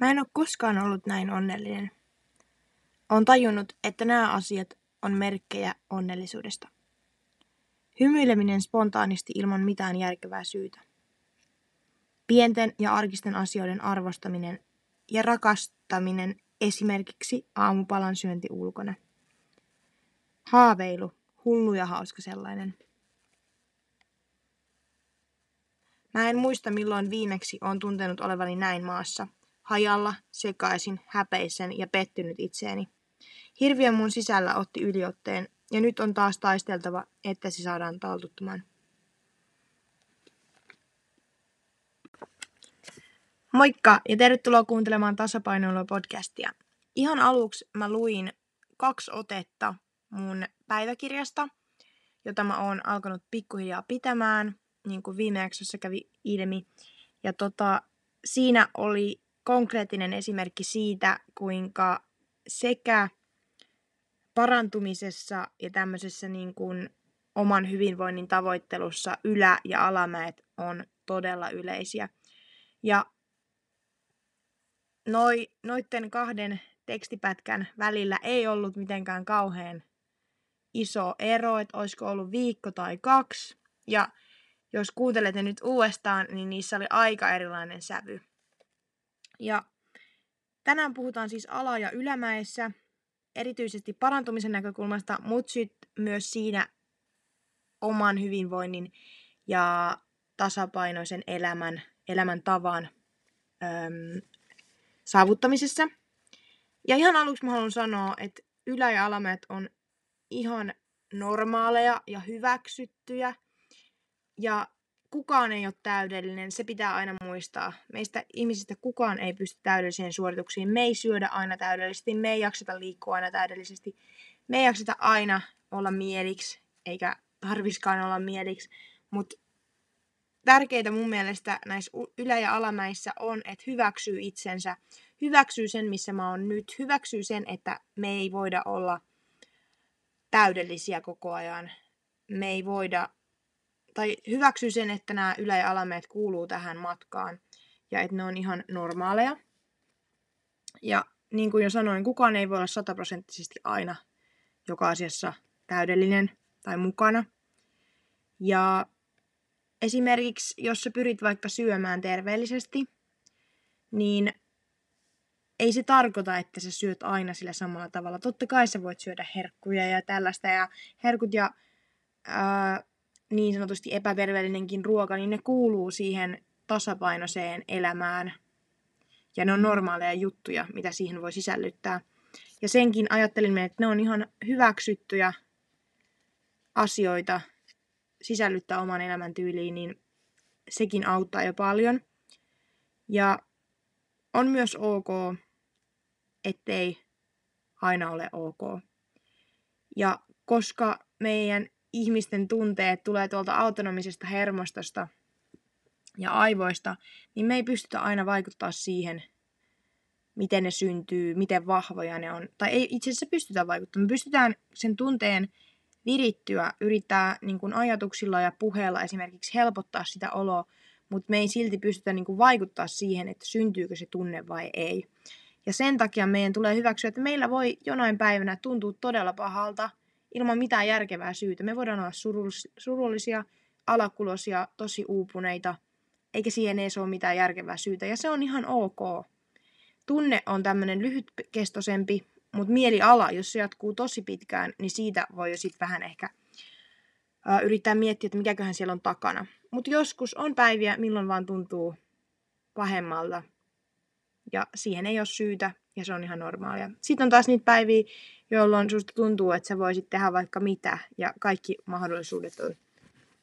Mä en ole koskaan ollut näin onnellinen. Olen tajunnut, että nämä asiat on merkkejä onnellisuudesta. Hymyileminen spontaanisti ilman mitään järkevää syytä. Pienten ja arkisten asioiden arvostaminen ja rakastaminen esimerkiksi aamupalan syönti ulkona. Haaveilu, hullu ja hauska sellainen. Mä en muista milloin viimeksi on tuntenut olevani näin maassa, hajalla, sekaisin, häpeisen ja pettynyt itseeni. Hirviö mun sisällä otti yliotteen, ja nyt on taas taisteltava, että se saadaan taltuttumaan. Moikka ja tervetuloa kuuntelemaan Tasapainoilua podcastia. Ihan aluksi mä luin kaksi otetta mun päiväkirjasta, jota mä oon alkanut pikkuhiljaa pitämään, niin kuin viime jaksossa kävi ilmi. Ja tota, siinä oli konkreettinen esimerkki siitä, kuinka sekä parantumisessa ja tämmöisessä niin kuin oman hyvinvoinnin tavoittelussa ylä- ja alamäet on todella yleisiä. Ja noi, noitten kahden tekstipätkän välillä ei ollut mitenkään kauhean iso ero, että olisiko ollut viikko tai kaksi. Ja jos kuuntelette nyt uudestaan, niin niissä oli aika erilainen sävy. Ja tänään puhutaan siis ala- ja ylämäessä, erityisesti parantumisen näkökulmasta, mutta sitten myös siinä oman hyvinvoinnin ja tasapainoisen elämän, elämäntavan äm, saavuttamisessa. Ja ihan aluksi mä haluan sanoa, että ylä- ja alamäet on ihan normaaleja ja hyväksyttyjä. Ja kukaan ei ole täydellinen, se pitää aina muistaa. Meistä ihmisistä kukaan ei pysty täydellisiin suorituksiin. Me ei syödä aina täydellisesti, me ei jakseta liikkua aina täydellisesti. Me ei jakseta aina olla mieliksi, eikä tarviskaan olla mieliksi. Mutta tärkeitä mun mielestä näissä ylä- ja alamäissä on, että hyväksyy itsensä, hyväksyy sen, missä mä oon nyt, hyväksyy sen, että me ei voida olla täydellisiä koko ajan. Me ei voida tai hyväksyy sen, että nämä ylä- ja alameet kuuluu tähän matkaan ja että ne on ihan normaaleja. Ja niin kuin jo sanoin, kukaan ei voi olla sataprosenttisesti aina joka asiassa täydellinen tai mukana. Ja esimerkiksi, jos sä pyrit vaikka syömään terveellisesti, niin ei se tarkoita, että sä syöt aina sillä samalla tavalla. Totta kai sä voit syödä herkkuja ja tällaista, ja herkut ja ää, niin sanotusti epäterveellinenkin ruoka, niin ne kuuluu siihen tasapainoiseen elämään. Ja ne on normaaleja juttuja, mitä siihen voi sisällyttää. Ja senkin ajattelin, että ne on ihan hyväksyttyjä asioita sisällyttää oman elämäntyyliin, niin sekin auttaa jo paljon. Ja on myös ok, ettei aina ole ok. Ja koska meidän ihmisten tunteet tulee tuolta autonomisesta hermostosta ja aivoista, niin me ei pystytä aina vaikuttaa siihen, miten ne syntyy, miten vahvoja ne on. Tai ei itse asiassa pystytä vaikuttamaan. Me pystytään sen tunteen virittyä, yrittää niin kuin ajatuksilla ja puheella esimerkiksi helpottaa sitä oloa, mutta me ei silti pystytä niin kuin vaikuttaa siihen, että syntyykö se tunne vai ei. Ja sen takia meidän tulee hyväksyä, että meillä voi jonain päivänä tuntua todella pahalta – ilman mitään järkevää syytä. Me voidaan olla surullisia, alakulosia, tosi uupuneita, eikä siihen ei ole mitään järkevää syytä. Ja se on ihan ok. Tunne on tämmöinen lyhytkestoisempi, mutta mieliala, jos se jatkuu tosi pitkään, niin siitä voi jo sitten vähän ehkä ää, yrittää miettiä, että mikäköhän siellä on takana. Mutta joskus on päiviä, milloin vaan tuntuu pahemmalta. Ja siihen ei ole syytä, ja se on ihan normaalia. Sitten on taas niitä päiviä, jolloin susta tuntuu, että sä voisit tehdä vaikka mitä ja kaikki mahdollisuudet on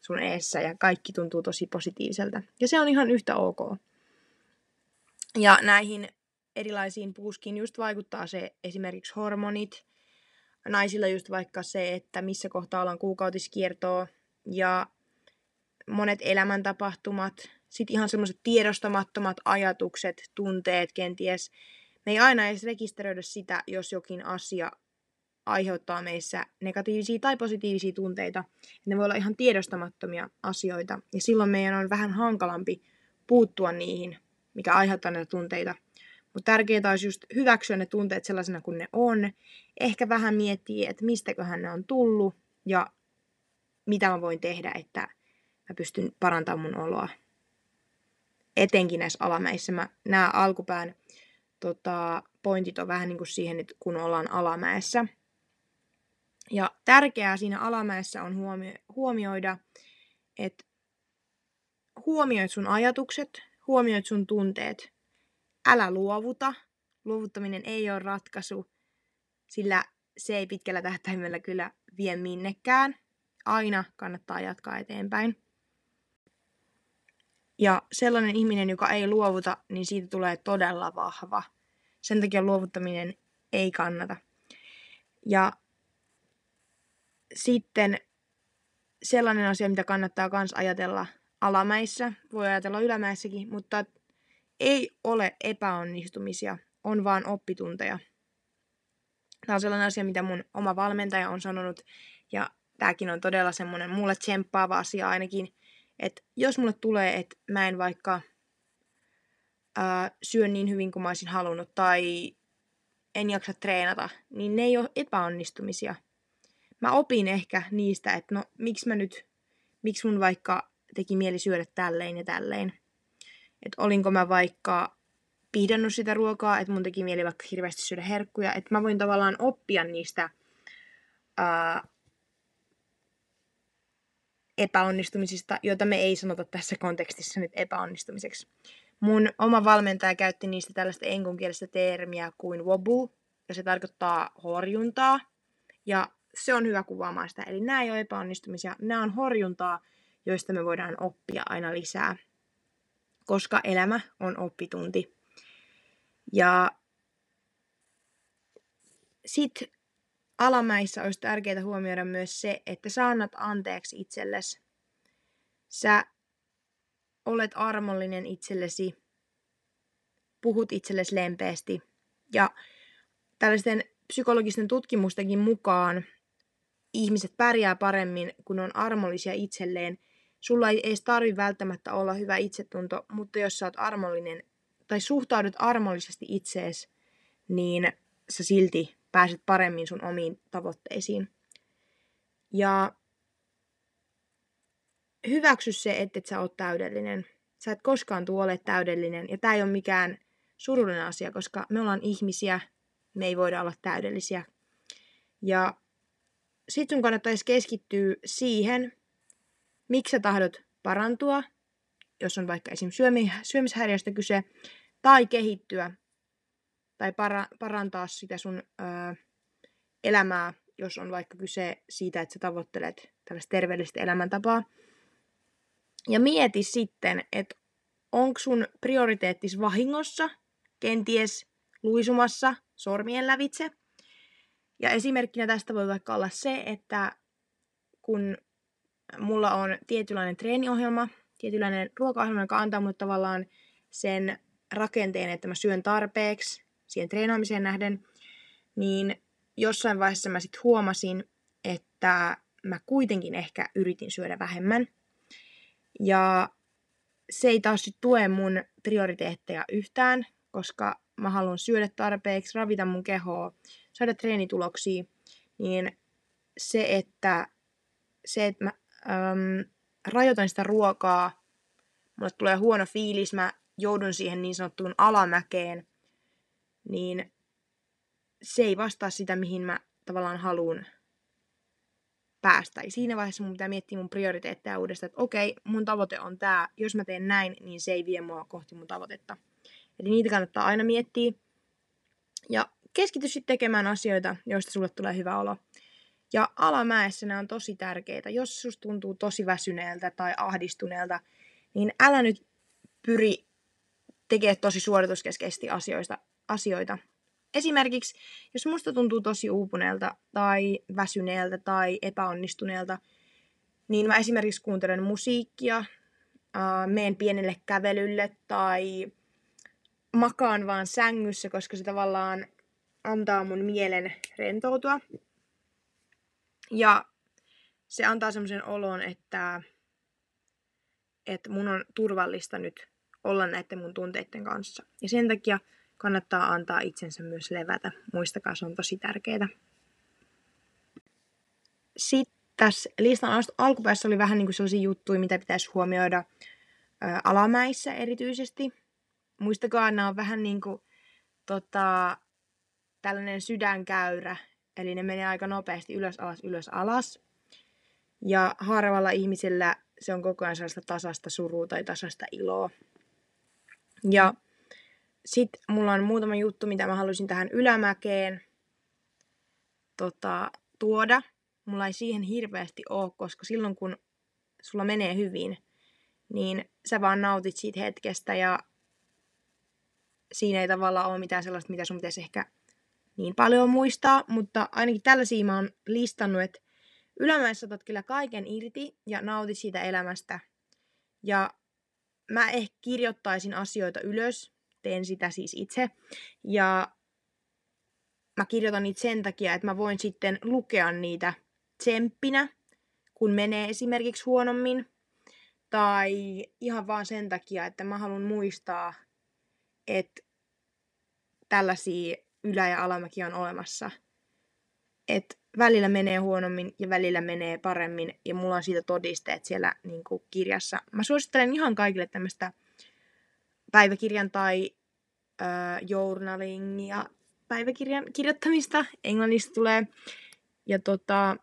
sun eessä ja kaikki tuntuu tosi positiiviselta. Ja se on ihan yhtä ok. Ja näihin erilaisiin puuskiin just vaikuttaa se esimerkiksi hormonit, naisilla just vaikka se, että missä kohtaa ollaan kuukautiskiertoa ja monet elämäntapahtumat, sitten ihan semmoiset tiedostamattomat ajatukset, tunteet kenties. Me ei aina edes rekisteröidä sitä, jos jokin asia aiheuttaa meissä negatiivisia tai positiivisia tunteita. Ne voi olla ihan tiedostamattomia asioita. Ja silloin meidän on vähän hankalampi puuttua niihin, mikä aiheuttaa näitä tunteita. Mutta tärkeää olisi just hyväksyä ne tunteet sellaisena kuin ne on. Ehkä vähän miettiä, että mistäköhän ne on tullut ja mitä mä voin tehdä, että mä pystyn parantamaan mun oloa. Etenkin näissä alamäissä. Mä, nämä alkupään tota, pointit on vähän niin kuin siihen, että kun ollaan alamäessä. Ja tärkeää siinä alamäessä on huomioida, että huomioit sun ajatukset, huomioit sun tunteet. Älä luovuta. Luovuttaminen ei ole ratkaisu, sillä se ei pitkällä tähtäimellä kyllä vie minnekään. Aina kannattaa jatkaa eteenpäin. Ja sellainen ihminen, joka ei luovuta, niin siitä tulee todella vahva. Sen takia luovuttaminen ei kannata. Ja sitten sellainen asia, mitä kannattaa myös ajatella alamäissä, voi ajatella ylämäissäkin, mutta ei ole epäonnistumisia, on vaan oppitunteja. Tämä on sellainen asia, mitä mun oma valmentaja on sanonut, ja tämäkin on todella semmoinen mulle tsemppaava asia ainakin, että jos mulle tulee, että mä en vaikka ää, syö niin hyvin kuin mä olisin halunnut, tai en jaksa treenata, niin ne ei ole epäonnistumisia. Mä opin ehkä niistä, että no miksi mä nyt, miksi mun vaikka teki mieli syödä tälleen ja tälleen. Että olinko mä vaikka pihdannut sitä ruokaa, että mun teki mieli vaikka hirveästi syödä herkkuja, että mä voin tavallaan oppia niistä ää, epäonnistumisista, joita me ei sanota tässä kontekstissa nyt epäonnistumiseksi. Mun oma valmentaja käytti niistä tällaista enkunkielistä termiä kuin wobble, ja se tarkoittaa horjuntaa. Ja se on hyvä kuvaamaan sitä. Eli nämä ei ole epäonnistumisia, nämä on horjuntaa, joista me voidaan oppia aina lisää, koska elämä on oppitunti. Ja sitten alamäissä olisi tärkeää huomioida myös se, että sä annat anteeksi itsellesi. Sä olet armollinen itsellesi, puhut itsellesi lempeästi. Ja tällaisten psykologisten tutkimustenkin mukaan ihmiset pärjää paremmin, kun on armollisia itselleen. Sulla ei edes tarvi välttämättä olla hyvä itsetunto, mutta jos sä oot armollinen tai suhtaudut armollisesti itseesi, niin sä silti pääset paremmin sun omiin tavoitteisiin. Ja hyväksy se, että et sä oot täydellinen. Sä et koskaan tule ole täydellinen. Ja tämä ei ole mikään surullinen asia, koska me ollaan ihmisiä, me ei voida olla täydellisiä. Ja sit sun kannattaisi keskittyä siihen, miksi sä tahdot parantua, jos on vaikka esim. Syömi, syömishäiriöstä kyse, tai kehittyä, tai para, parantaa sitä sun ö, elämää, jos on vaikka kyse siitä, että sä tavoittelet tällaista terveellistä elämäntapaa. Ja mieti sitten, että onko sun prioriteettis vahingossa, kenties luisumassa sormien lävitse. Ja esimerkkinä tästä voi vaikka olla se, että kun mulla on tietynlainen treeniohjelma, tietynlainen ruokaohjelma, joka antaa mulle tavallaan sen rakenteen, että mä syön tarpeeksi siihen treenaamiseen nähden, niin jossain vaiheessa mä sitten huomasin, että mä kuitenkin ehkä yritin syödä vähemmän. Ja se ei taas sit tue mun prioriteetteja yhtään, koska mä haluan syödä tarpeeksi, ravita mun kehoa, saada treenituloksia, niin se, että, se, että mä äm, rajoitan sitä ruokaa, mulle tulee huono fiilis, mä joudun siihen niin sanottuun alamäkeen, niin se ei vastaa sitä, mihin mä tavallaan haluan päästä. Ja siinä vaiheessa mun pitää miettiä mun prioriteetteja uudestaan, että okei, mun tavoite on tämä, jos mä teen näin, niin se ei vie mua kohti mun tavoitetta. Eli niitä kannattaa aina miettiä. Ja keskity sitten tekemään asioita, joista sulle tulee hyvä olo. Ja alamäessä nämä on tosi tärkeitä. Jos susta tuntuu tosi väsyneeltä tai ahdistuneelta, niin älä nyt pyri tekemään tosi suorituskeskeisesti asioista, asioita. Esimerkiksi, jos musta tuntuu tosi uupuneelta tai väsyneeltä tai epäonnistuneelta, niin mä esimerkiksi kuuntelen musiikkia, meen pienelle kävelylle tai makaan vaan sängyssä, koska se tavallaan antaa mun mielen rentoutua. Ja se antaa semmoisen olon, että, että mun on turvallista nyt olla näiden mun tunteiden kanssa. Ja sen takia kannattaa antaa itsensä myös levätä. Muistakaa, se on tosi tärkeää. Sitten tässä listan alkupäässä oli vähän niin kuin sellaisia juttuja, mitä pitäisi huomioida alamäissä erityisesti. Muistakaa, nämä on vähän niin kuin tota, tällainen sydänkäyrä, eli ne menee aika nopeasti ylös, alas, ylös, alas. Ja harvalla ihmisellä se on koko ajan sellaista tasasta surua tai tasasta iloa. Ja sitten mulla on muutama juttu, mitä mä haluaisin tähän ylämäkeen tota, tuoda. Mulla ei siihen hirveästi ole, koska silloin kun sulla menee hyvin, niin sä vaan nautit siitä hetkestä ja siinä ei tavallaan ole mitään sellaista, mitä sun pitäisi ehkä niin paljon muistaa, mutta ainakin tällaisia mä oon listannut, että ylämäessä otat kyllä kaiken irti ja nautit siitä elämästä. Ja mä ehkä kirjoittaisin asioita ylös, teen sitä siis itse. Ja mä kirjoitan niitä sen takia, että mä voin sitten lukea niitä tsemppinä, kun menee esimerkiksi huonommin. Tai ihan vaan sen takia, että mä haluan muistaa, että tällaisia ylä- ja alamäkiä on olemassa. Että välillä menee huonommin ja välillä menee paremmin ja mulla on siitä todisteet siellä niin kuin kirjassa. Mä suosittelen ihan kaikille tämmöistä päiväkirjan tai äh, journalingia päiväkirjan kirjoittamista. Englannista tulee. Ja tota,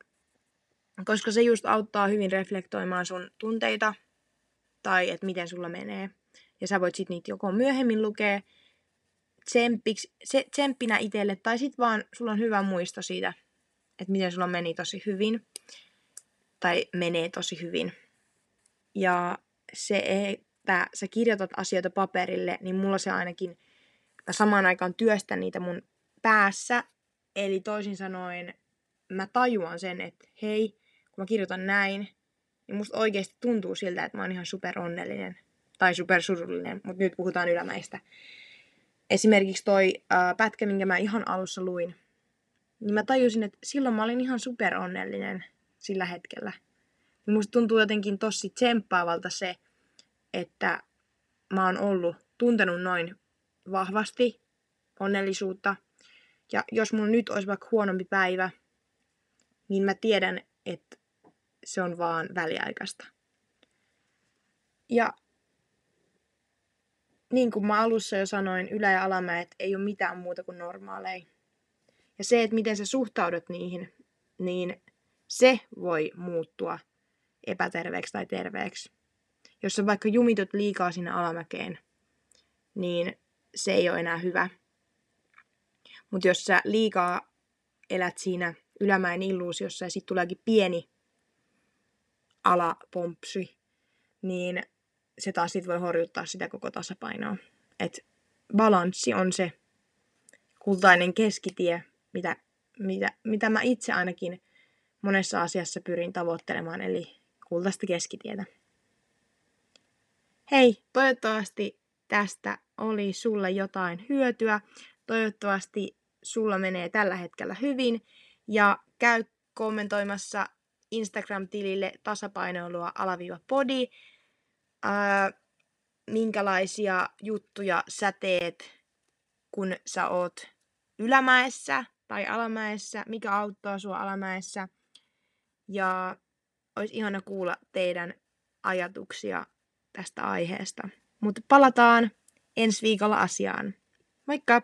koska se just auttaa hyvin reflektoimaan sun tunteita tai että miten sulla menee. Ja sä voit sitten niitä joko myöhemmin lukea tsemppiksi, se, tsemppinä itselle tai sitten vaan sulla on hyvä muisto siitä, että miten sulla meni tosi hyvin tai menee tosi hyvin. Ja se, että sä kirjoitat asioita paperille, niin mulla se ainakin, mä samaan aikaan työstän niitä mun päässä. Eli toisin sanoen, mä tajuan sen, että hei, kun mä kirjoitan näin, niin musta oikeasti tuntuu siltä, että mä oon ihan super onnellinen tai super surullinen, mutta nyt puhutaan ylämäistä. Esimerkiksi toi äh, pätkä, minkä mä ihan alussa luin, niin mä tajusin, että silloin mä olin ihan super onnellinen sillä hetkellä. Ja musta tuntuu jotenkin tosi tsemppaavalta se, että mä oon ollut, tuntenut noin vahvasti onnellisuutta. Ja jos mulla nyt olisi vaikka huonompi päivä, niin mä tiedän, että se on vaan väliaikaista. Ja niin kuin mä alussa jo sanoin, ylä- ja alamäet ei ole mitään muuta kuin normaaleja. Ja se, että miten sä suhtaudut niihin, niin se voi muuttua epäterveeksi tai terveeksi. Jos sä vaikka jumitut liikaa sinne alamäkeen, niin se ei ole enää hyvä. Mutta jos sä liikaa elät siinä ylämäen illuusiossa ja sitten tuleekin pieni alapompsi, niin se taas sit voi horjuttaa sitä koko tasapainoa. Et balanssi on se kultainen keskitie, mitä, mitä, mitä mä itse ainakin monessa asiassa pyrin tavoittelemaan, eli kultaista keskitietä. Hei, toivottavasti tästä oli sulle jotain hyötyä. Toivottavasti sulla menee tällä hetkellä hyvin. Ja käy kommentoimassa Instagram-tilille tasapainoilua alaviiva podi. Ää, minkälaisia juttuja sä teet, kun sä oot ylämäessä tai alamäessä, mikä auttaa sua alamäessä. Ja olisi ihana kuulla teidän ajatuksia tästä aiheesta. Mutta palataan ensi viikolla asiaan. Moikka!